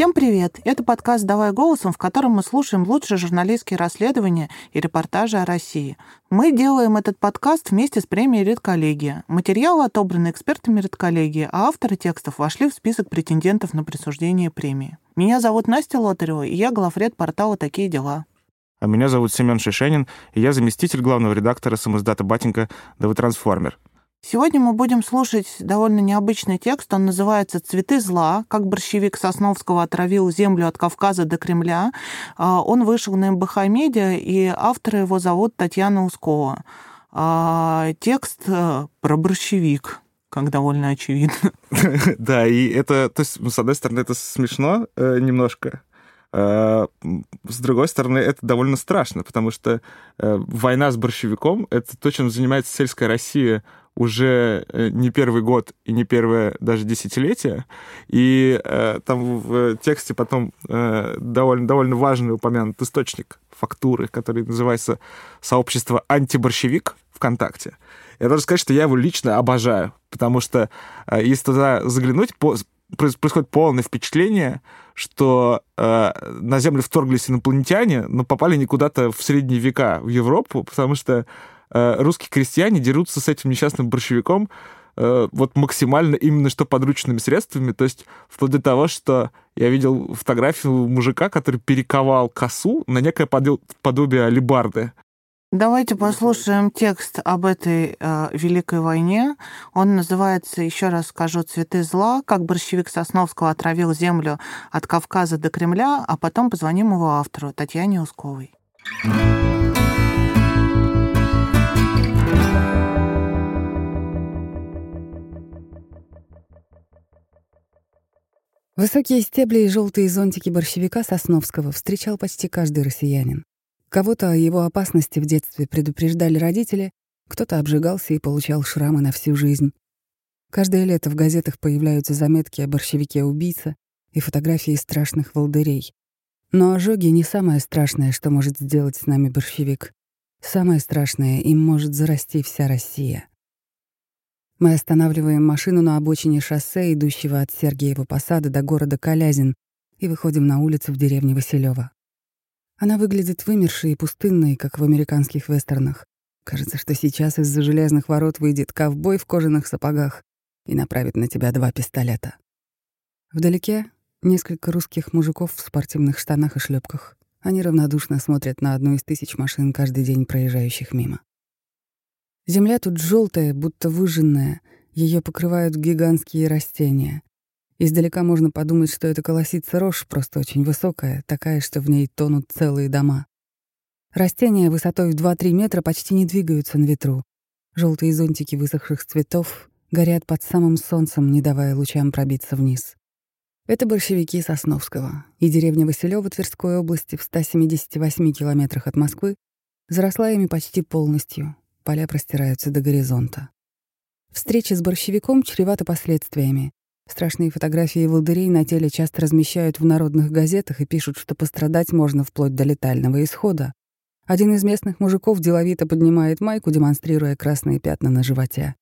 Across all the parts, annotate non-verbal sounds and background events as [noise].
Всем привет! Это подкаст «Давай голосом», в котором мы слушаем лучшие журналистские расследования и репортажи о России. Мы делаем этот подкаст вместе с премией «Редколлегия». Материалы отобраны экспертами «Редколлегии», а авторы текстов вошли в список претендентов на присуждение премии. Меня зовут Настя Лотарева, и я главред портала «Такие дела». А меня зовут Семен Шишенин, и я заместитель главного редактора самоздата «Батенька» «ДВ Трансформер». Сегодня мы будем слушать довольно необычный текст. Он называется «Цветы зла. Как борщевик Сосновского отравил землю от Кавказа до Кремля». А, он вышел на МБХ Медиа, и автора его зовут Татьяна Ускова. А, текст э, про борщевик как довольно очевидно. [laughs] Да, и это, то есть, с одной стороны, это смешно э, немножко, а, с другой стороны, это довольно страшно, потому что э, война с борщевиком — это то, чем занимается сельская Россия уже э, не первый год и не первое даже десятилетие. И э, там в тексте потом э, довольно, довольно важный упомянут источник фактуры, который называется «Сообщество антиборщевик ВКонтакте». Я должен сказать, что я его лично обожаю, потому что э, если туда заглянуть, по, происходит полное впечатление, что э, на Землю вторглись инопланетяне, но попали не куда-то в средние века, в Европу, потому что русские крестьяне дерутся с этим несчастным борщевиком э, вот максимально именно что подручными средствами, то есть вплоть до того, что я видел фотографию мужика, который перековал косу на некое подобие алибарды. Давайте послушаем текст об этой э, Великой войне. Он называется, еще раз скажу, «Цветы зла», как борщевик Сосновского отравил землю от Кавказа до Кремля, а потом позвоним его автору, Татьяне Усковой. Высокие стебли и желтые зонтики борщевика Сосновского встречал почти каждый россиянин. Кого-то о его опасности в детстве предупреждали родители, кто-то обжигался и получал шрамы на всю жизнь. Каждое лето в газетах появляются заметки о борщевике-убийце и фотографии страшных волдырей. Но ожоги не самое страшное, что может сделать с нами борщевик. Самое страшное — им может зарасти вся Россия. Мы останавливаем машину на обочине шоссе, идущего от Сергиева посада до города Калязин, и выходим на улицу в деревне Василева. Она выглядит вымершей и пустынной, как в американских вестернах. Кажется, что сейчас из-за железных ворот выйдет ковбой в кожаных сапогах и направит на тебя два пистолета. Вдалеке несколько русских мужиков в спортивных штанах и шлепках. Они равнодушно смотрят на одну из тысяч машин каждый день проезжающих мимо. Земля тут желтая, будто выжженная, ее покрывают гигантские растения. Издалека можно подумать, что это колосица рожь, просто очень высокая, такая, что в ней тонут целые дома. Растения высотой в 2-3 метра почти не двигаются на ветру. Желтые зонтики высохших цветов горят под самым солнцем, не давая лучам пробиться вниз. Это большевики Сосновского, и деревня Василёва Тверской области в 178 километрах от Москвы заросла ими почти полностью, поля простираются до горизонта. Встреча с борщевиком чревата последствиями. Страшные фотографии волдырей на теле часто размещают в народных газетах и пишут, что пострадать можно вплоть до летального исхода. Один из местных мужиков деловито поднимает майку, демонстрируя красные пятна на животе.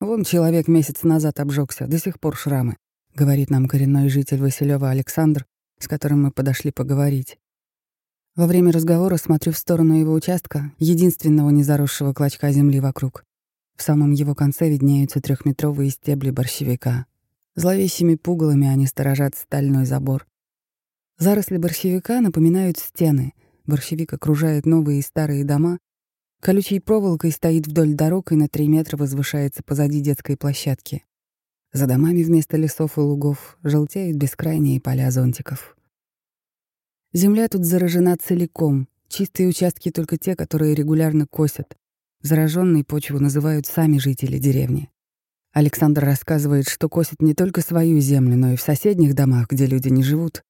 «Вон человек месяц назад обжегся, до сих пор шрамы», — говорит нам коренной житель Василева Александр, с которым мы подошли поговорить. Во время разговора смотрю в сторону его участка, единственного незаросшего клочка земли вокруг. В самом его конце виднеются трехметровые стебли борщевика. Зловещими пугалами они сторожат стальной забор. Заросли борщевика напоминают стены. Борщевик окружает новые и старые дома. Колючей проволокой стоит вдоль дорог и на три метра возвышается позади детской площадки. За домами вместо лесов и лугов желтеют бескрайние поля зонтиков. Земля тут заражена целиком. Чистые участки только те, которые регулярно косят. Зараженной почву называют сами жители деревни. Александр рассказывает, что косят не только свою землю, но и в соседних домах, где люди не живут.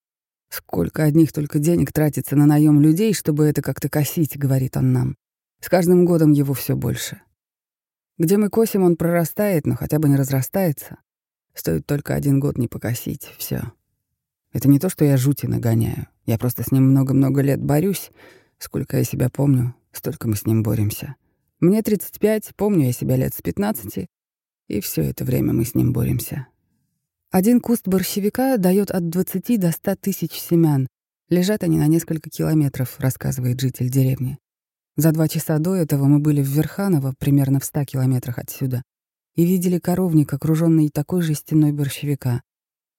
Сколько одних только денег тратится на наем людей, чтобы это как-то косить, говорит он нам. С каждым годом его все больше. Где мы косим, он прорастает, но хотя бы не разрастается. Стоит только один год не покосить, все. Это не то, что я жути нагоняю. Я просто с ним много-много лет борюсь. Сколько я себя помню, столько мы с ним боремся. Мне 35, помню я себя лет с 15, и все это время мы с ним боремся. Один куст борщевика дает от 20 до 100 тысяч семян. Лежат они на несколько километров, рассказывает житель деревни. За два часа до этого мы были в Верханово, примерно в 100 километрах отсюда, и видели коровник, окруженный такой же стеной борщевика.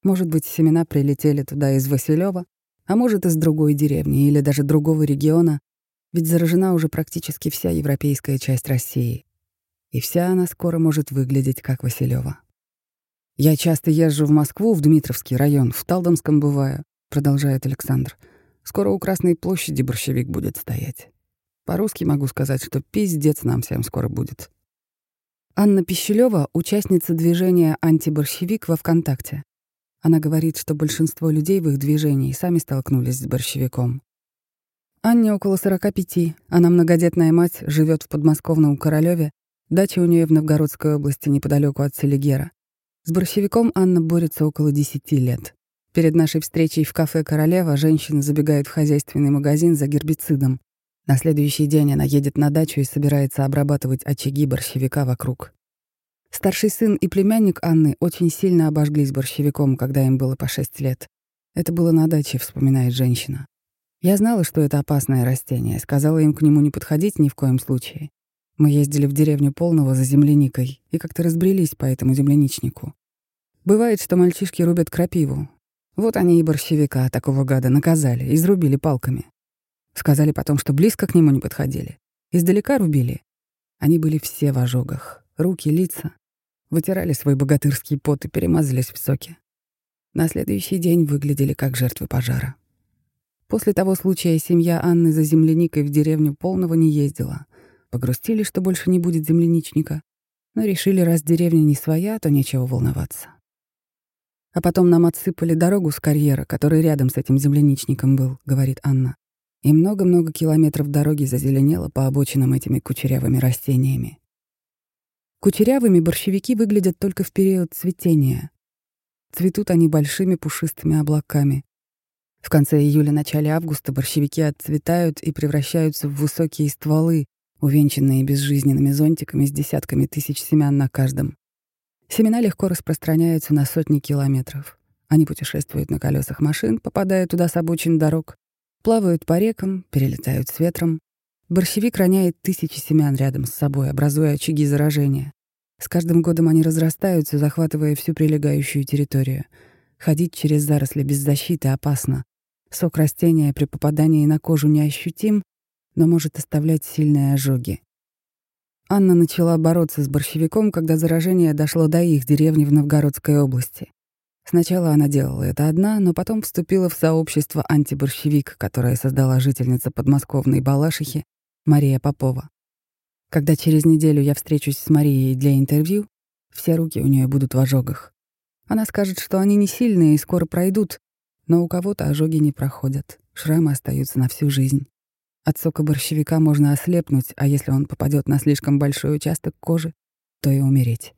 Может быть, семена прилетели туда из Василева, а может, из другой деревни или даже другого региона, ведь заражена уже практически вся европейская часть России. И вся она скоро может выглядеть как Василева. «Я часто езжу в Москву, в Дмитровский район, в Талдомском бываю», — продолжает Александр. «Скоро у Красной площади борщевик будет стоять. По-русски могу сказать, что пиздец нам всем скоро будет». Анна Пищелева — участница движения «Антиборщевик» во ВКонтакте. Она говорит, что большинство людей в их движении сами столкнулись с борщевиком. Анне около 45, она многодетная мать, живет в подмосковном Королеве, дача у нее в Новгородской области неподалеку от Селигера. С борщевиком Анна борется около 10 лет. Перед нашей встречей в кафе «Королева» женщина забегает в хозяйственный магазин за гербицидом. На следующий день она едет на дачу и собирается обрабатывать очаги борщевика вокруг. Старший сын и племянник Анны очень сильно обожглись борщевиком, когда им было по 6 лет. Это было на даче, вспоминает женщина. Я знала, что это опасное растение, сказала им к нему не подходить ни в коем случае. Мы ездили в деревню Полного за земляникой и как-то разбрелись по этому земляничнику. Бывает, что мальчишки рубят крапиву. Вот они и борщевика, такого гада, наказали, изрубили палками. Сказали потом, что близко к нему не подходили. Издалека рубили. Они были все в ожогах. Руки, лица. Вытирали свой богатырский пот и перемазались в соке. На следующий день выглядели как жертвы пожара. После того случая семья Анны за земляникой в деревню полного не ездила. Погрустили, что больше не будет земляничника, но решили, раз деревня не своя, то нечего волноваться. А потом нам отсыпали дорогу с карьера, который рядом с этим земляничником был, говорит Анна. И много-много километров дороги зазеленело по обочинам этими кучерявыми растениями. Кучерявыми борщевики выглядят только в период цветения. Цветут они большими пушистыми облаками. В конце июля-начале августа борщевики отцветают и превращаются в высокие стволы, увенчанные безжизненными зонтиками с десятками тысяч семян на каждом. Семена легко распространяются на сотни километров. Они путешествуют на колесах машин, попадая туда с обочин дорог, плавают по рекам, перелетают с ветром. Борщевик роняет тысячи семян рядом с собой, образуя очаги заражения. С каждым годом они разрастаются, захватывая всю прилегающую территорию. Ходить через заросли без защиты опасно. Сок растения при попадании на кожу неощутим, но может оставлять сильные ожоги. Анна начала бороться с борщевиком, когда заражение дошло до их деревни в Новгородской области. Сначала она делала это одна, но потом вступила в сообщество «Антиборщевик», которое создала жительница подмосковной Балашихи Мария Попова. Когда через неделю я встречусь с Марией для интервью, все руки у нее будут в ожогах. Она скажет, что они не сильные и скоро пройдут, но у кого-то ожоги не проходят, шрамы остаются на всю жизнь. От сока борщевика можно ослепнуть, а если он попадет на слишком большой участок кожи, то и умереть.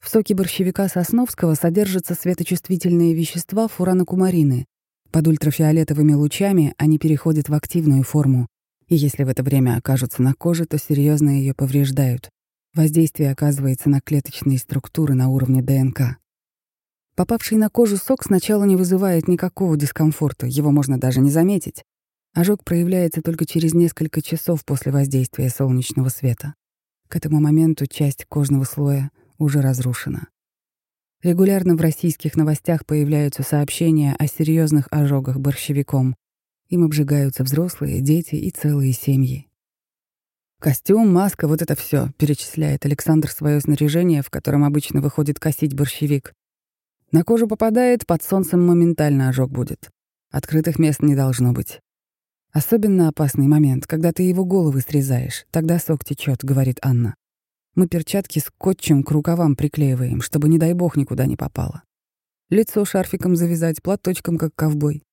В соке борщевика сосновского содержатся светочувствительные вещества фуранокумарины. Под ультрафиолетовыми лучами они переходят в активную форму, и если в это время окажутся на коже, то серьезно ее повреждают. Воздействие оказывается на клеточные структуры на уровне ДНК. Попавший на кожу сок сначала не вызывает никакого дискомфорта, его можно даже не заметить. Ожог проявляется только через несколько часов после воздействия солнечного света. К этому моменту часть кожного слоя уже разрушена. Регулярно в российских новостях появляются сообщения о серьезных ожогах борщевиком. Им обжигаются взрослые, дети и целые семьи. Костюм, маска, вот это все, перечисляет Александр свое снаряжение, в котором обычно выходит косить борщевик. На кожу попадает, под солнцем моментально ожог будет. Открытых мест не должно быть. Особенно опасный момент, когда ты его головы срезаешь. Тогда сок течет, говорит Анна. Мы перчатки скотчем к рукавам приклеиваем, чтобы, не дай бог, никуда не попало. Лицо шарфиком завязать, платочком, как ковбой.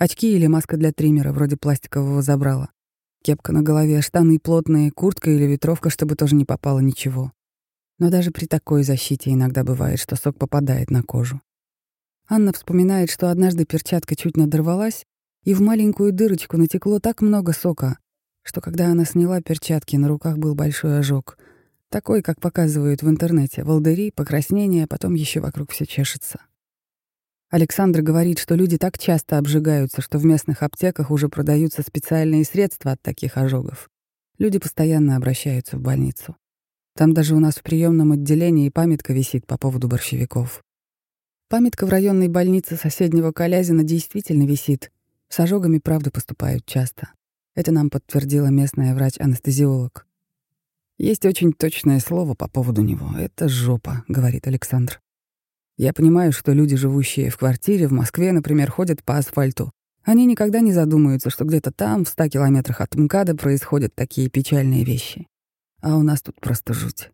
Очки или маска для триммера, вроде пластикового забрала. Кепка на голове, штаны плотные, куртка или ветровка, чтобы тоже не попало ничего. Но даже при такой защите иногда бывает, что сок попадает на кожу. Анна вспоминает, что однажды перчатка чуть надорвалась, и в маленькую дырочку натекло так много сока, что когда она сняла перчатки, на руках был большой ожог. Такой, как показывают в интернете, волдыри, покраснения, потом еще вокруг все чешется. Александр говорит, что люди так часто обжигаются, что в местных аптеках уже продаются специальные средства от таких ожогов. Люди постоянно обращаются в больницу. Там даже у нас в приемном отделении памятка висит по поводу борщевиков. Памятка в районной больнице соседнего Колязина действительно висит. С ожогами, правда, поступают часто. Это нам подтвердила местная врач-анестезиолог. Есть очень точное слово по поводу него. Это жопа, говорит Александр. Я понимаю, что люди, живущие в квартире в Москве, например, ходят по асфальту. Они никогда не задумываются, что где-то там, в ста километрах от МКАДа, происходят такие печальные вещи. А у нас тут просто жуть.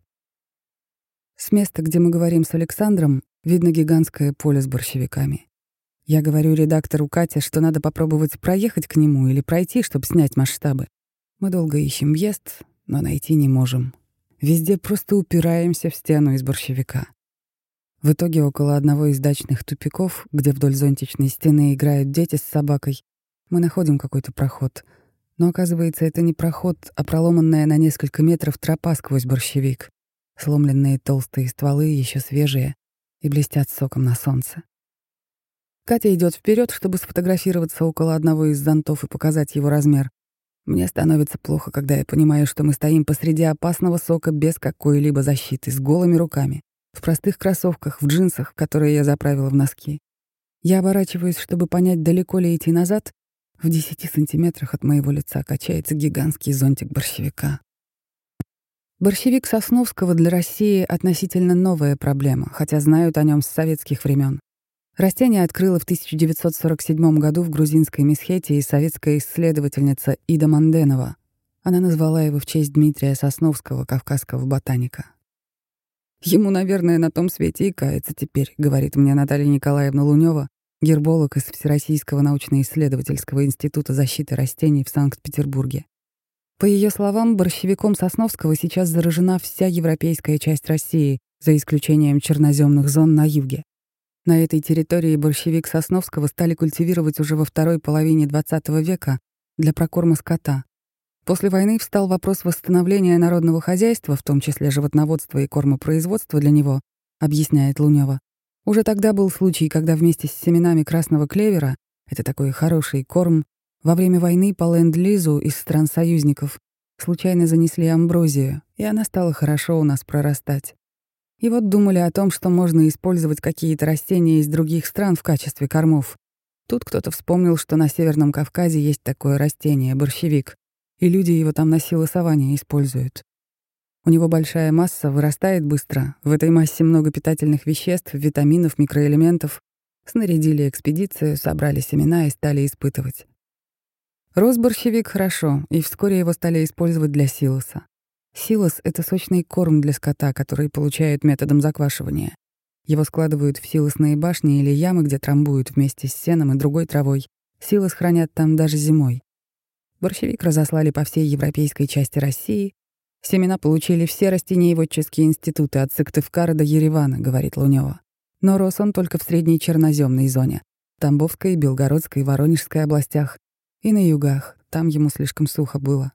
С места, где мы говорим с Александром, видно гигантское поле с борщевиками. Я говорю редактору Кате, что надо попробовать проехать к нему или пройти, чтобы снять масштабы. Мы долго ищем въезд, но найти не можем. Везде просто упираемся в стену из борщевика. В итоге около одного из дачных тупиков, где вдоль зонтичной стены играют дети с собакой, мы находим какой-то проход. Но оказывается, это не проход, а проломанная на несколько метров тропа сквозь борщевик. Сломленные толстые стволы, еще свежие, и блестят соком на солнце. Катя идет вперед, чтобы сфотографироваться около одного из зонтов и показать его размер. Мне становится плохо, когда я понимаю, что мы стоим посреди опасного сока без какой-либо защиты, с голыми руками в простых кроссовках, в джинсах, которые я заправила в носки. Я оборачиваюсь, чтобы понять, далеко ли идти назад. В десяти сантиметрах от моего лица качается гигантский зонтик борщевика. Борщевик Сосновского для России относительно новая проблема, хотя знают о нем с советских времен. Растение открыла в 1947 году в грузинской Месхете советская исследовательница Ида Манденова. Она назвала его в честь Дмитрия Сосновского, кавказского ботаника. Ему, наверное, на том свете и кается теперь, говорит мне Наталья Николаевна Лунева, герболог из Всероссийского научно-исследовательского института защиты растений в Санкт-Петербурге. По ее словам, борщевиком Сосновского сейчас заражена вся европейская часть России, за исключением черноземных зон на юге. На этой территории борщевик Сосновского стали культивировать уже во второй половине XX века для прокорма скота, После войны встал вопрос восстановления народного хозяйства, в том числе животноводства и кормопроизводства для него, объясняет Лунёва. Уже тогда был случай, когда вместе с семенами красного клевера, это такой хороший корм, во время войны по ленд-лизу из стран-союзников случайно занесли амброзию, и она стала хорошо у нас прорастать. И вот думали о том, что можно использовать какие-то растения из других стран в качестве кормов. Тут кто-то вспомнил, что на Северном Кавказе есть такое растение — борщевик и люди его там на силосование используют. У него большая масса, вырастает быстро. В этой массе много питательных веществ, витаминов, микроэлементов. Снарядили экспедицию, собрали семена и стали испытывать. Рос борщевик хорошо, и вскоре его стали использовать для силоса. Силос — это сочный корм для скота, который получают методом заквашивания. Его складывают в силосные башни или ямы, где трамбуют вместе с сеном и другой травой. Силос хранят там даже зимой. Борщевик разослали по всей европейской части России. Семена получили все растениеводческие институты от Сыктывкара до Еревана, говорит Лунёва. Но рос он только в средней черноземной зоне. Тамбовской, Белгородской, Воронежской областях. И на югах. Там ему слишком сухо было.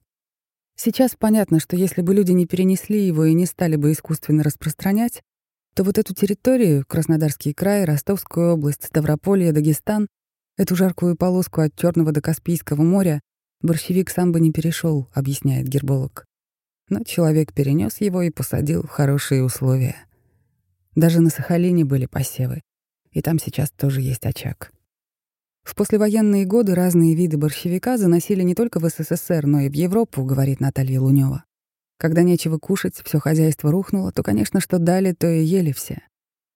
Сейчас понятно, что если бы люди не перенесли его и не стали бы искусственно распространять, то вот эту территорию, Краснодарский край, Ростовскую область, Ставрополье, Дагестан, эту жаркую полоску от Черного до Каспийского моря, Борщевик сам бы не перешел, объясняет герболог. Но человек перенес его и посадил в хорошие условия. Даже на Сахалине были посевы, и там сейчас тоже есть очаг. В послевоенные годы разные виды борщевика заносили не только в СССР, но и в Европу, говорит Наталья Лунева. Когда нечего кушать, все хозяйство рухнуло, то, конечно, что дали, то и ели все.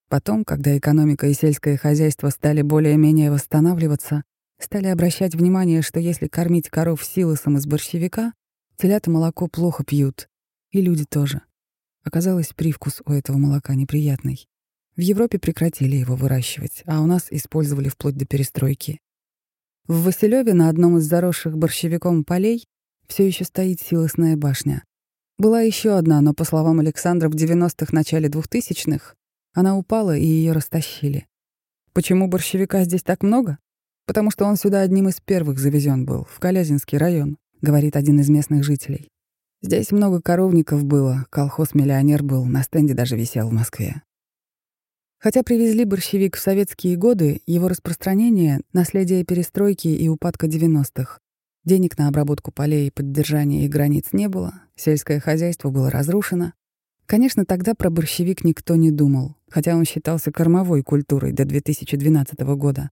Потом, когда экономика и сельское хозяйство стали более-менее восстанавливаться, Стали обращать внимание, что если кормить коров силосом из борщевика, телята молоко плохо пьют. И люди тоже. Оказалось, привкус у этого молока неприятный. В Европе прекратили его выращивать, а у нас использовали вплоть до перестройки. В Василеве на одном из заросших борщевиком полей все еще стоит силосная башня. Была еще одна, но, по словам Александра, в 90-х, начале 2000-х она упала и ее растащили. Почему борщевика здесь так много? Потому что он сюда одним из первых завезен был, в Колязинский район, говорит один из местных жителей. Здесь много коровников было, колхоз-миллионер был, на стенде даже висел в Москве. Хотя привезли борщевик в советские годы, его распространение — наследие перестройки и упадка 90-х. Денег на обработку полей и поддержание их границ не было, сельское хозяйство было разрушено. Конечно, тогда про борщевик никто не думал, хотя он считался кормовой культурой до 2012 года.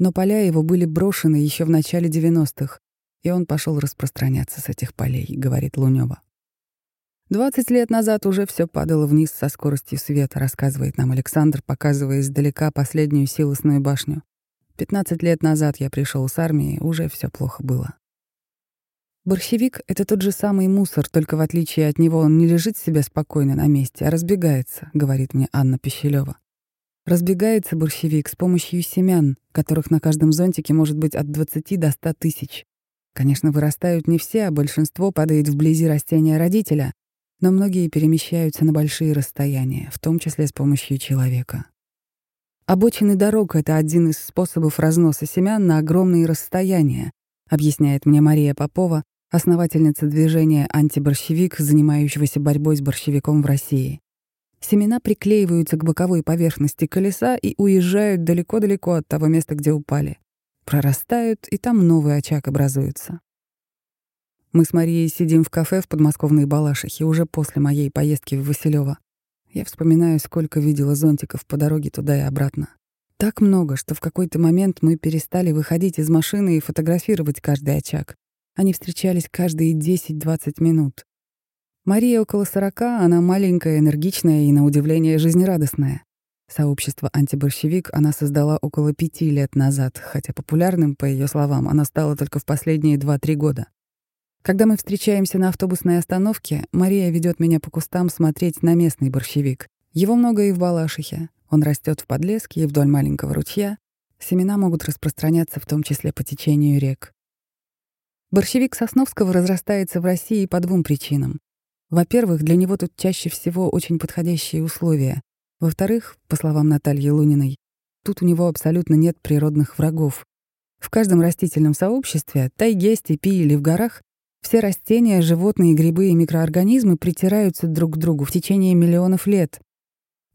Но поля его были брошены еще в начале 90-х, и он пошел распространяться с этих полей, говорит Лунёва. «Двадцать лет назад уже все падало вниз со скоростью света», рассказывает нам Александр, показывая издалека последнюю силосную башню. «Пятнадцать лет назад я пришел с армии, уже все плохо было». Борщевик — это тот же самый мусор, только в отличие от него он не лежит себе спокойно на месте, а разбегается, говорит мне Анна Пищелева. Разбегается борщевик с помощью семян, которых на каждом зонтике может быть от 20 до 100 тысяч. Конечно, вырастают не все, а большинство падает вблизи растения родителя, но многие перемещаются на большие расстояния, в том числе с помощью человека. Обочины дорог — это один из способов разноса семян на огромные расстояния, объясняет мне Мария Попова, основательница движения «Антиборщевик», занимающегося борьбой с борщевиком в России. Семена приклеиваются к боковой поверхности колеса и уезжают далеко-далеко от того места, где упали. Прорастают, и там новый очаг образуется. Мы с Марией сидим в кафе в подмосковной Балашихе уже после моей поездки в Василёво. Я вспоминаю, сколько видела зонтиков по дороге туда и обратно. Так много, что в какой-то момент мы перестали выходить из машины и фотографировать каждый очаг. Они встречались каждые 10-20 минут. Мария около 40, она маленькая, энергичная и, на удивление, жизнерадостная. Сообщество «Антиборщевик» она создала около пяти лет назад, хотя популярным, по ее словам, она стала только в последние 2-3 года. Когда мы встречаемся на автобусной остановке, Мария ведет меня по кустам смотреть на местный борщевик. Его много и в Балашихе. Он растет в подлеске и вдоль маленького ручья. Семена могут распространяться в том числе по течению рек. Борщевик Сосновского разрастается в России по двум причинам. Во-первых, для него тут чаще всего очень подходящие условия. Во-вторых, по словам Натальи Луниной, тут у него абсолютно нет природных врагов. В каждом растительном сообществе, тайге, степи или в горах, все растения, животные, грибы и микроорганизмы притираются друг к другу в течение миллионов лет.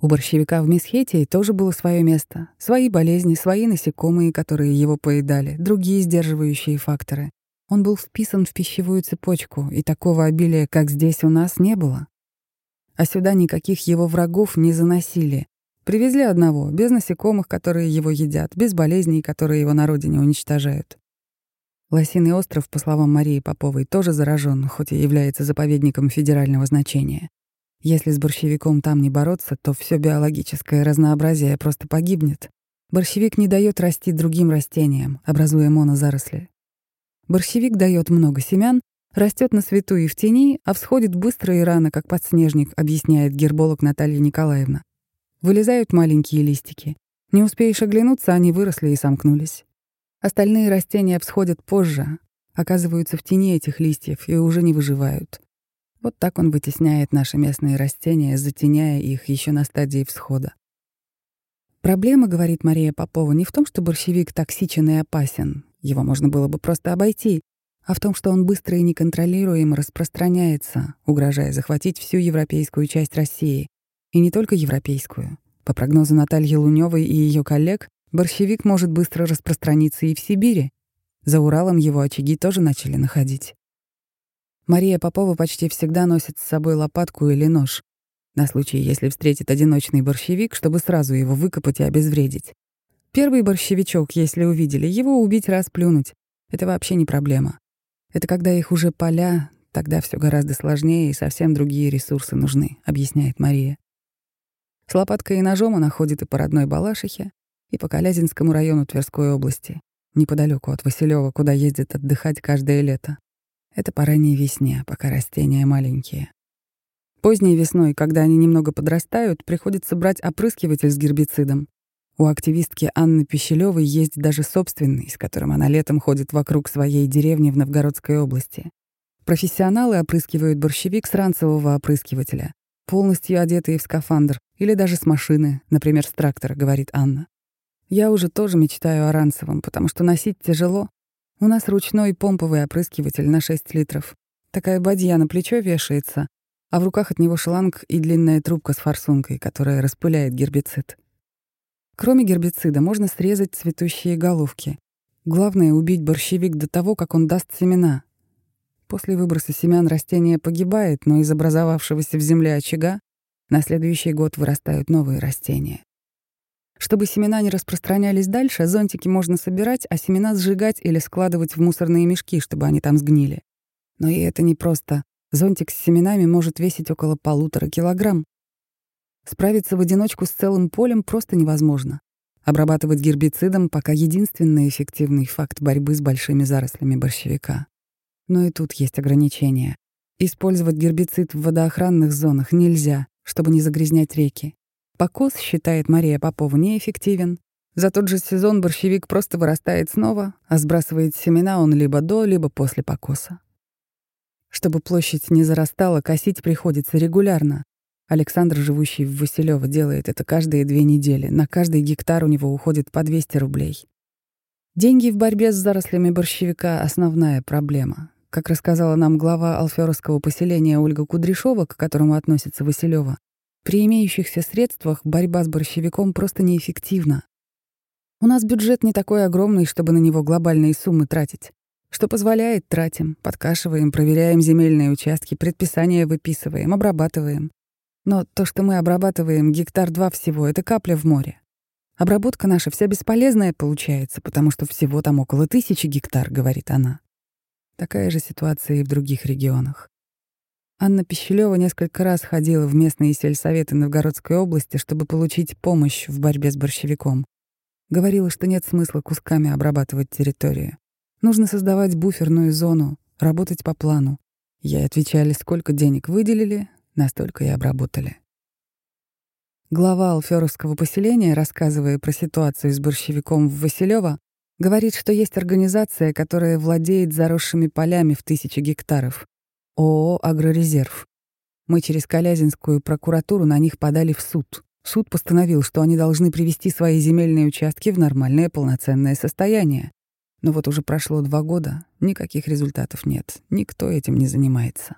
У борщевика в Месхетии тоже было свое место. Свои болезни, свои насекомые, которые его поедали, другие сдерживающие факторы. Он был вписан в пищевую цепочку, и такого обилия, как здесь у нас, не было. А сюда никаких его врагов не заносили. Привезли одного, без насекомых, которые его едят, без болезней, которые его на родине уничтожают. Лосиный остров, по словам Марии Поповой, тоже заражен, хоть и является заповедником федерального значения. Если с борщевиком там не бороться, то все биологическое разнообразие просто погибнет. Борщевик не дает расти другим растениям, образуя монозаросли. Борщевик дает много семян, растет на свету и в тени, а всходит быстро и рано, как подснежник, объясняет герболог Наталья Николаевна. Вылезают маленькие листики. Не успеешь оглянуться, они выросли и сомкнулись. Остальные растения всходят позже, оказываются в тени этих листьев и уже не выживают. Вот так он вытесняет наши местные растения, затеняя их еще на стадии всхода. Проблема, говорит Мария Попова, не в том, что борщевик токсичен и опасен, его можно было бы просто обойти, а в том, что он быстро и неконтролируемо распространяется, угрожая захватить всю европейскую часть России. И не только европейскую. По прогнозу Натальи Лунёвой и ее коллег, Борщевик может быстро распространиться и в Сибири. За Уралом его очаги тоже начали находить. Мария Попова почти всегда носит с собой лопатку или нож, на случай, если встретит одиночный борщевик, чтобы сразу его выкопать и обезвредить. Первый борщевичок, если увидели, его убить раз плюнуть. Это вообще не проблема. Это когда их уже поля, тогда все гораздо сложнее и совсем другие ресурсы нужны, объясняет Мария. С лопаткой и ножом она ходит и по родной Балашихе, и по Калязинскому району Тверской области, неподалеку от Василева, куда ездит отдыхать каждое лето. Это по ранней весне, пока растения маленькие. Поздней весной, когда они немного подрастают, приходится брать опрыскиватель с гербицидом. У активистки Анны Пищелевой есть даже собственный, с которым она летом ходит вокруг своей деревни в Новгородской области. Профессионалы опрыскивают борщевик с ранцевого опрыскивателя, полностью одетые в скафандр, или даже с машины, например, с трактора, говорит Анна. Я уже тоже мечтаю о ранцевом, потому что носить тяжело. У нас ручной помповый опрыскиватель на 6 литров. Такая бадья на плечо вешается, а в руках от него шланг и длинная трубка с форсункой, которая распыляет гербицид. Кроме гербицида можно срезать цветущие головки. Главное — убить борщевик до того, как он даст семена. После выброса семян растение погибает, но из образовавшегося в земле очага на следующий год вырастают новые растения. Чтобы семена не распространялись дальше, зонтики можно собирать, а семена сжигать или складывать в мусорные мешки, чтобы они там сгнили. Но и это не просто. Зонтик с семенами может весить около полутора килограмм. Справиться в одиночку с целым полем просто невозможно. Обрабатывать гербицидом пока единственный эффективный факт борьбы с большими зарослями борщевика. Но и тут есть ограничения. Использовать гербицид в водоохранных зонах нельзя, чтобы не загрязнять реки. Покос, считает Мария Попова, неэффективен. За тот же сезон борщевик просто вырастает снова, а сбрасывает семена он либо до, либо после покоса. Чтобы площадь не зарастала, косить приходится регулярно. Александр, живущий в Василёво, делает это каждые две недели. На каждый гектар у него уходит по 200 рублей. Деньги в борьбе с зарослями борщевика — основная проблема. Как рассказала нам глава Алферовского поселения Ольга Кудряшова, к которому относится Василёва, при имеющихся средствах борьба с борщевиком просто неэффективна. У нас бюджет не такой огромный, чтобы на него глобальные суммы тратить. Что позволяет, тратим, подкашиваем, проверяем земельные участки, предписания выписываем, обрабатываем. Но то, что мы обрабатываем гектар два всего, это капля в море. Обработка наша вся бесполезная получается, потому что всего там около тысячи гектар, говорит она. Такая же ситуация и в других регионах. Анна Пищелева несколько раз ходила в местные сельсоветы Новгородской области, чтобы получить помощь в борьбе с борщевиком. Говорила, что нет смысла кусками обрабатывать территорию. Нужно создавать буферную зону, работать по плану. Ей отвечали, сколько денег выделили, настолько и обработали. Глава Алферовского поселения, рассказывая про ситуацию с борщевиком в Василёво, говорит, что есть организация, которая владеет заросшими полями в тысячи гектаров. ООО «Агрорезерв». Мы через Калязинскую прокуратуру на них подали в суд. Суд постановил, что они должны привести свои земельные участки в нормальное полноценное состояние. Но вот уже прошло два года, никаких результатов нет, никто этим не занимается.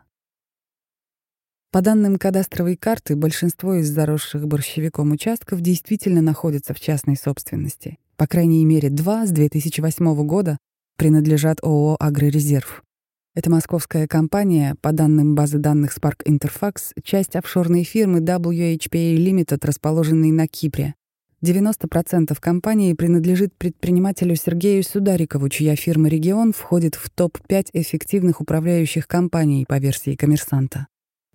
По данным кадастровой карты, большинство из заросших борщевиком участков действительно находятся в частной собственности. По крайней мере, два с 2008 года принадлежат ООО «Агрорезерв». Это московская компания, по данным базы данных Spark Interfax, часть офшорной фирмы WHPA Limited, расположенной на Кипре. 90% компании принадлежит предпринимателю Сергею Сударикову, чья фирма «Регион» входит в топ-5 эффективных управляющих компаний по версии коммерсанта.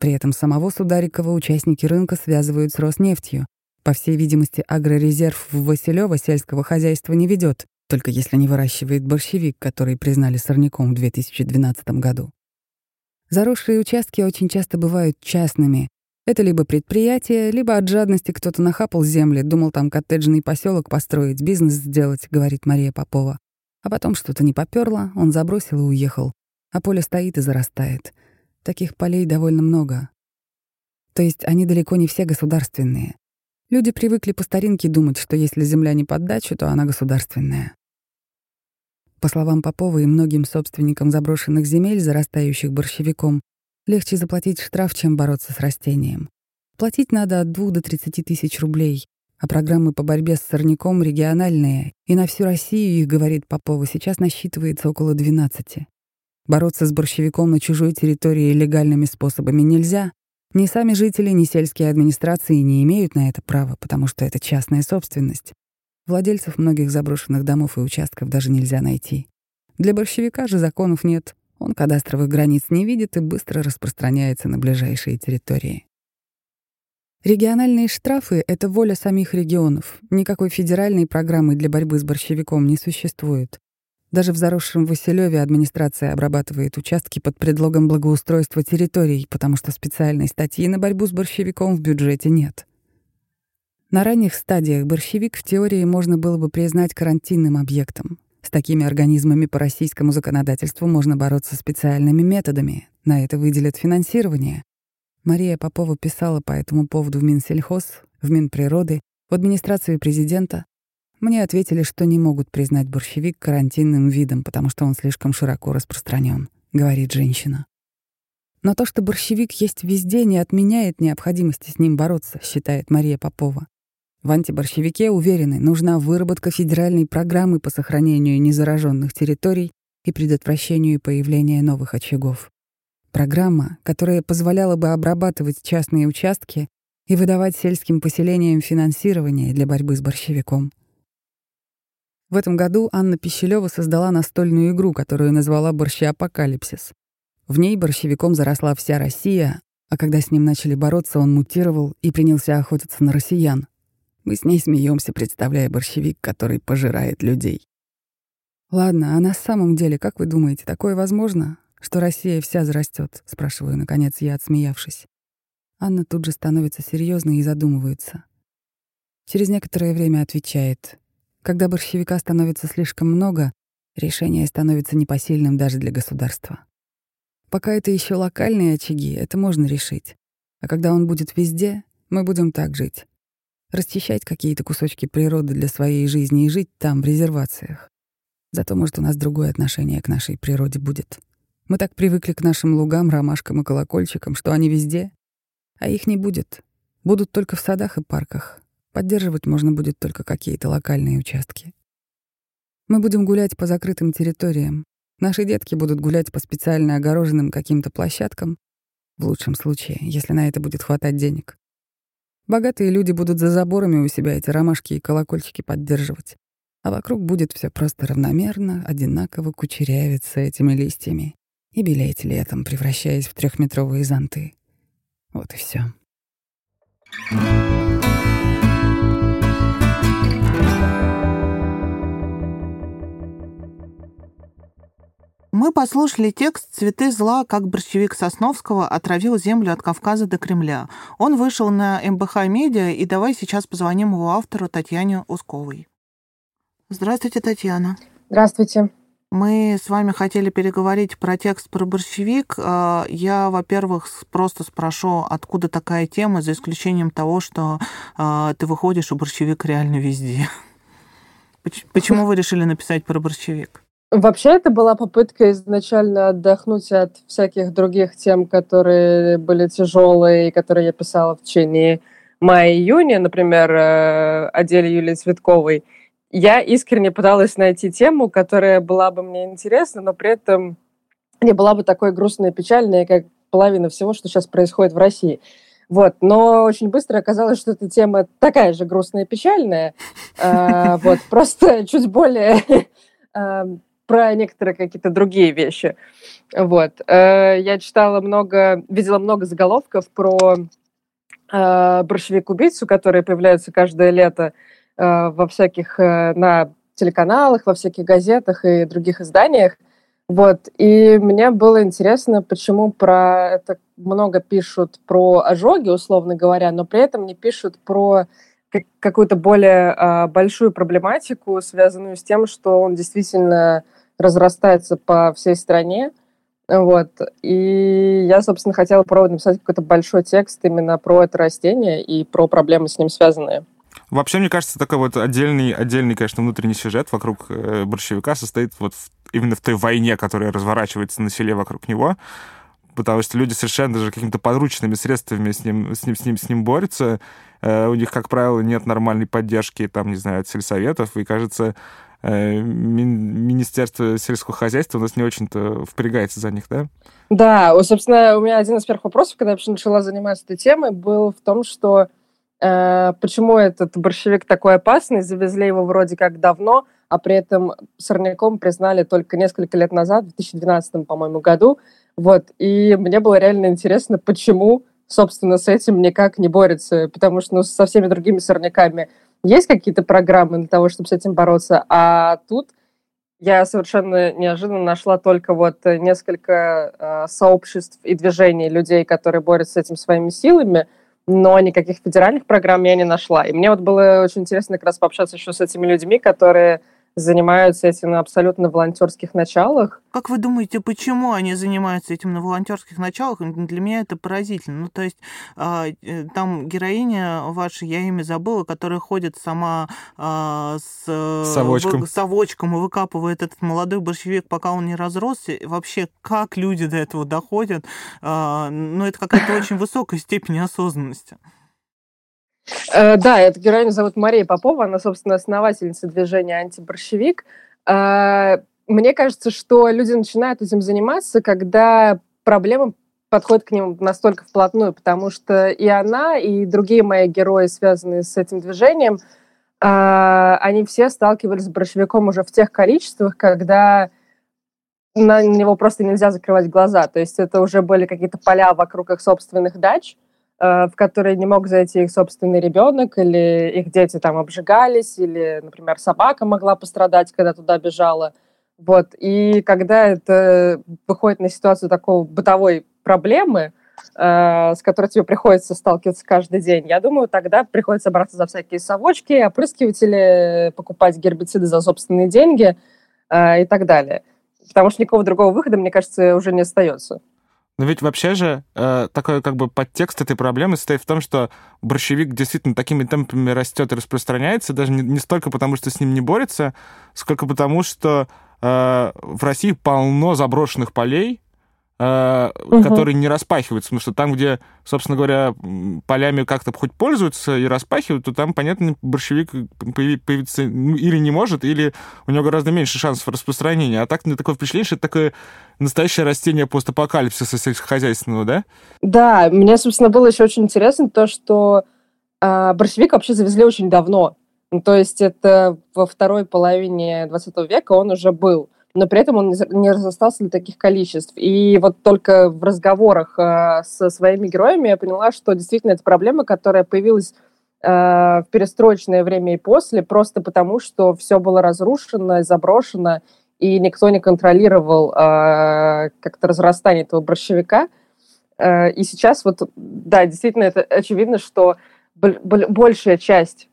При этом самого Сударикова участники рынка связывают с Роснефтью. По всей видимости, агрорезерв в Василёво сельского хозяйства не ведет, только если не выращивает борщевик, который признали сорняком в 2012 году. Заросшие участки очень часто бывают частными. Это либо предприятие, либо от жадности кто-то нахапал земли, думал там коттеджный поселок построить, бизнес сделать, говорит Мария Попова. А потом что-то не попёрло, он забросил и уехал. А поле стоит и зарастает. Таких полей довольно много. То есть они далеко не все государственные. Люди привыкли по старинке думать, что если земля не под дачу, то она государственная. По словам Попова и многим собственникам заброшенных земель, зарастающих борщевиком, легче заплатить штраф, чем бороться с растением. Платить надо от 2 до 30 тысяч рублей, а программы по борьбе с сорняком региональные, и на всю Россию их, говорит Попова, сейчас насчитывается около 12. Бороться с борщевиком на чужой территории легальными способами нельзя. Ни сами жители, ни сельские администрации не имеют на это права, потому что это частная собственность. Владельцев многих заброшенных домов и участков даже нельзя найти. Для борщевика же законов нет. Он кадастровых границ не видит и быстро распространяется на ближайшие территории. Региональные штрафы — это воля самих регионов. Никакой федеральной программы для борьбы с борщевиком не существует. Даже в заросшем Василёве администрация обрабатывает участки под предлогом благоустройства территорий, потому что специальной статьи на борьбу с борщевиком в бюджете нет. На ранних стадиях борщевик в теории можно было бы признать карантинным объектом. С такими организмами по российскому законодательству можно бороться специальными методами. На это выделят финансирование. Мария Попова писала по этому поводу в Минсельхоз, в Минприроды, в администрацию президента. Мне ответили, что не могут признать борщевик карантинным видом, потому что он слишком широко распространен, говорит женщина. Но то, что борщевик есть везде, не отменяет необходимости с ним бороться, считает Мария Попова. В антиборщевике уверены, нужна выработка федеральной программы по сохранению незараженных территорий и предотвращению появления новых очагов. Программа, которая позволяла бы обрабатывать частные участки и выдавать сельским поселениям финансирование для борьбы с борщевиком. В этом году Анна Пищелева создала настольную игру, которую назвала «Борщеапокалипсис». В ней борщевиком заросла вся Россия, а когда с ним начали бороться, он мутировал и принялся охотиться на россиян. Мы с ней смеемся, представляя борщевик, который пожирает людей. Ладно, а на самом деле, как вы думаете, такое возможно, что Россия вся зарастет? спрашиваю, наконец, я отсмеявшись. Анна тут же становится серьезной и задумывается. Через некоторое время отвечает. Когда борщевика становится слишком много, решение становится непосильным даже для государства. Пока это еще локальные очаги, это можно решить. А когда он будет везде, мы будем так жить расчищать какие-то кусочки природы для своей жизни и жить там, в резервациях. Зато, может, у нас другое отношение к нашей природе будет. Мы так привыкли к нашим лугам, ромашкам и колокольчикам, что они везде, а их не будет. Будут только в садах и парках. Поддерживать можно будет только какие-то локальные участки. Мы будем гулять по закрытым территориям. Наши детки будут гулять по специально огороженным каким-то площадкам, в лучшем случае, если на это будет хватать денег. Богатые люди будут за заборами у себя эти ромашки и колокольчики поддерживать. А вокруг будет все просто равномерно, одинаково кучерявиться этими листьями и белеть летом, превращаясь в трехметровые зонты. Вот и все. Мы послушали текст «Цветы зла, как борщевик Сосновского отравил землю от Кавказа до Кремля». Он вышел на МБХ Медиа, и давай сейчас позвоним его автору Татьяне Усковой. Здравствуйте, Татьяна. Здравствуйте. Мы с вами хотели переговорить про текст про борщевик. А, я, во-первых, просто спрошу, откуда такая тема, за исключением того, что а, ты выходишь, у борщевик реально везде. Почему вы решили написать про борщевик? Вообще, это была попытка изначально отдохнуть от всяких других тем, которые были тяжелые, которые я писала в течение мая-июня, например, э, о деле Юлии Цветковой. Я искренне пыталась найти тему, которая была бы мне интересна, но при этом не была бы такой грустной и печальной, как половина всего, что сейчас происходит в России. Вот, но очень быстро оказалось, что эта тема такая же грустная и печальная, э, вот, просто чуть более [laughs] э, про некоторые какие-то другие вещи. Вот. Э, я читала много, видела много заголовков про э, борщевик-убийцу, которые появляются каждое лето э, во всяких, на телеканалах, во всяких газетах и других изданиях. Вот. И мне было интересно, почему про это много пишут про ожоги, условно говоря, но при этом не пишут про какую-то более а, большую проблематику, связанную с тем, что он действительно разрастается по всей стране. Вот. И я, собственно, хотела попробовать написать какой-то большой текст именно про это растение и про проблемы с ним связанные. Вообще, мне кажется, такой вот отдельный, отдельный, конечно, внутренний сюжет вокруг э, борщевика состоит вот в, именно в той войне, которая разворачивается на селе вокруг него, потому что люди совершенно даже какими-то подручными средствами с ним, с ним, с ним, с ним борются. Э, у них, как правило, нет нормальной поддержки, там, не знаю, от сельсоветов, и, кажется, Министерство сельского хозяйства у нас не очень-то впрягается за них, да? Да, собственно, у меня один из первых вопросов, когда я вообще начала заниматься этой темой, был в том, что э, почему этот борщевик такой опасный, завезли его вроде как давно, а при этом сорняком признали только несколько лет назад, в 2012, по-моему, году. Вот, и мне было реально интересно, почему, собственно, с этим никак не борется, потому что ну, со всеми другими сорняками есть какие-то программы для того, чтобы с этим бороться, а тут я совершенно неожиданно нашла только вот несколько э, сообществ и движений людей, которые борются с этим своими силами, но никаких федеральных программ я не нашла. И мне вот было очень интересно как раз пообщаться еще с этими людьми, которые занимаются этим на абсолютно волонтерских началах. Как вы думаете, почему они занимаются этим на волонтерских началах? Для меня это поразительно. Ну, то есть а, э, там героиня ваша, я имя забыла, которая ходит сама а, с э, совочком. совочком и выкапывает этот молодой борщевик, пока он не разросся. Вообще, как люди до этого доходят? А, ну, это какая-то очень высокая степень осознанности. Э, да, эту героиню зовут Мария Попова, она, собственно, основательница движения «Антиборщевик». Э, мне кажется, что люди начинают этим заниматься, когда проблема подходит к ним настолько вплотную, потому что и она, и другие мои герои, связанные с этим движением, э, они все сталкивались с борщевиком уже в тех количествах, когда на него просто нельзя закрывать глаза. То есть это уже были какие-то поля вокруг их собственных дач, в которые не мог зайти их собственный ребенок, или их дети там обжигались, или, например, собака могла пострадать, когда туда бежала. Вот. И когда это выходит на ситуацию такой бытовой проблемы, э, с которой тебе приходится сталкиваться каждый день, я думаю, тогда приходится браться за всякие совочки, опрыскиватели, покупать гербициды за собственные деньги э, и так далее. Потому что никакого другого выхода, мне кажется, уже не остается. Но ведь вообще же э, такой как бы подтекст этой проблемы состоит в том, что борщевик действительно такими темпами растет и распространяется, даже не, не столько потому, что с ним не борется, сколько потому, что э, в России полно заброшенных полей, угу. которые не распахиваются, потому что там, где, собственно говоря, полями как-то хоть пользуются и распахивают, то там, понятно, борщевик появиться ну, или не может, или у него гораздо меньше шансов распространения. А так, мне такое впечатление, что это такое настоящее растение постапокалипсиса сельскохозяйственного, да? Да, мне, собственно, было еще очень интересно то, что э, борщевик вообще завезли очень давно. Ну, то есть это во второй половине 20 века он уже был но при этом он не разостался для таких количеств. И вот только в разговорах э, со своими героями я поняла, что действительно это проблема, которая появилась э, в перестроечное время и после, просто потому что все было разрушено, заброшено, и никто не контролировал э, как-то разрастание этого борщевика. Э, и сейчас вот, да, действительно, это очевидно, что большая часть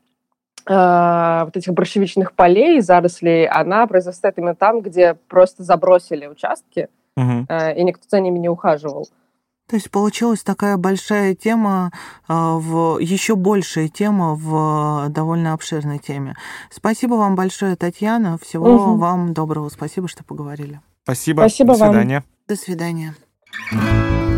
вот этих борщевичных полей, зарослей, она произрастает именно там, где просто забросили участки, угу. э, и никто за ними не ухаживал. То есть получилась такая большая тема, в, еще большая тема в довольно обширной теме. Спасибо вам большое, Татьяна. Всего угу. вам доброго. Спасибо, что поговорили. Спасибо. Спасибо До свидания. Вам. До свидания.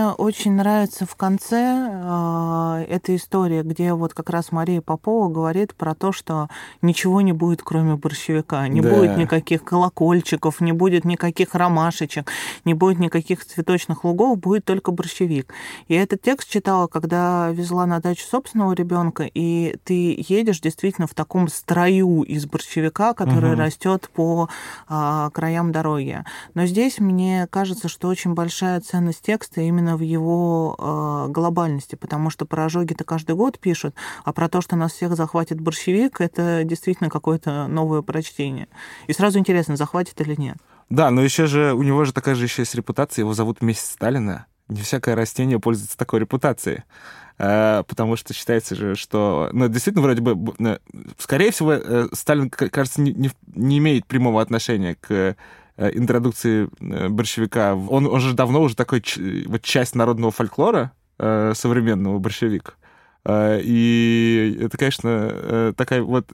Мне очень нравится в конце э, эта история, где вот как раз Мария Попова говорит про то, что ничего не будет, кроме борщевика. Не да. будет никаких колокольчиков, не будет никаких ромашечек, не будет никаких цветочных лугов, будет только борщевик. И этот текст читала, когда везла на дачу собственного ребенка, и ты едешь действительно в таком строю из борщевика, который угу. растет по э, краям дороги. Но здесь мне кажется, что очень большая ценность текста текста именно в его э, глобальности, потому что про ожоги-то каждый год пишут, а про то, что нас всех захватит борщевик, это действительно какое-то новое прочтение. И сразу интересно, захватит или нет. Да, но еще же у него же такая же еще есть репутация, его зовут месяц Сталина. Не всякое растение пользуется такой репутацией э, потому что считается же, что, ну, действительно, вроде бы, скорее всего, э, Сталин, кажется, не, не, имеет прямого отношения к Э, интродукции э, борщевика. Он, он же давно уже такой вот часть народного фольклора э, современного борщевик. И это, конечно, такая вот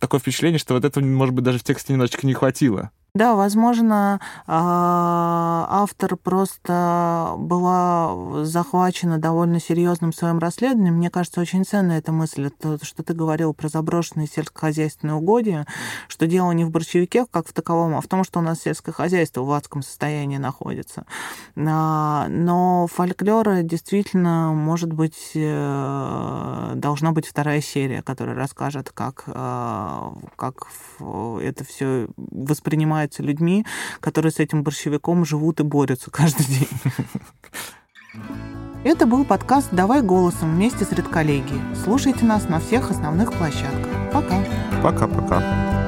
такое впечатление, что вот этого, может быть, даже в тексте немножечко не хватило. Да, возможно, а, автор просто была захвачена довольно серьезным своим расследованием. Мне кажется, очень ценная эта мысль, то, что ты говорил про заброшенные сельскохозяйственные угодья, что дело не в борщевике как в таковом, а в том, что у нас сельское хозяйство в адском состоянии находится. А, но фольклора действительно, может быть, э, должна быть вторая серия, которая расскажет, как, а, как это все воспринимается занимаются людьми, которые с этим борщевиком живут и борются каждый день. Это был подкаст «Давай голосом» вместе с редколлегией. Слушайте нас на всех основных площадках. Пока. Пока-пока.